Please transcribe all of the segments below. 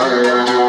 Just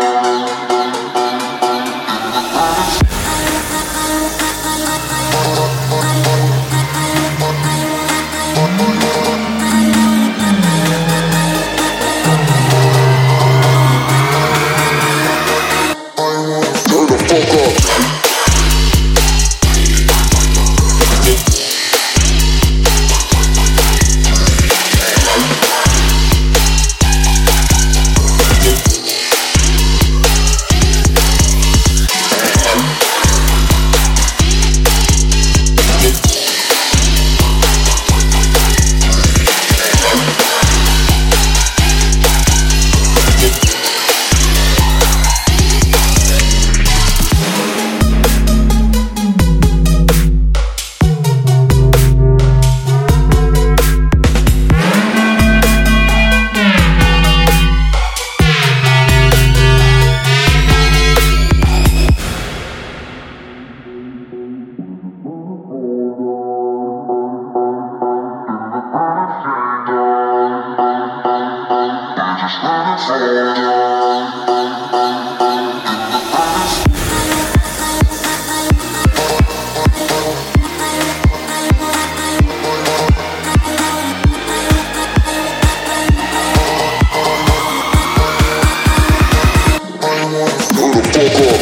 Coco.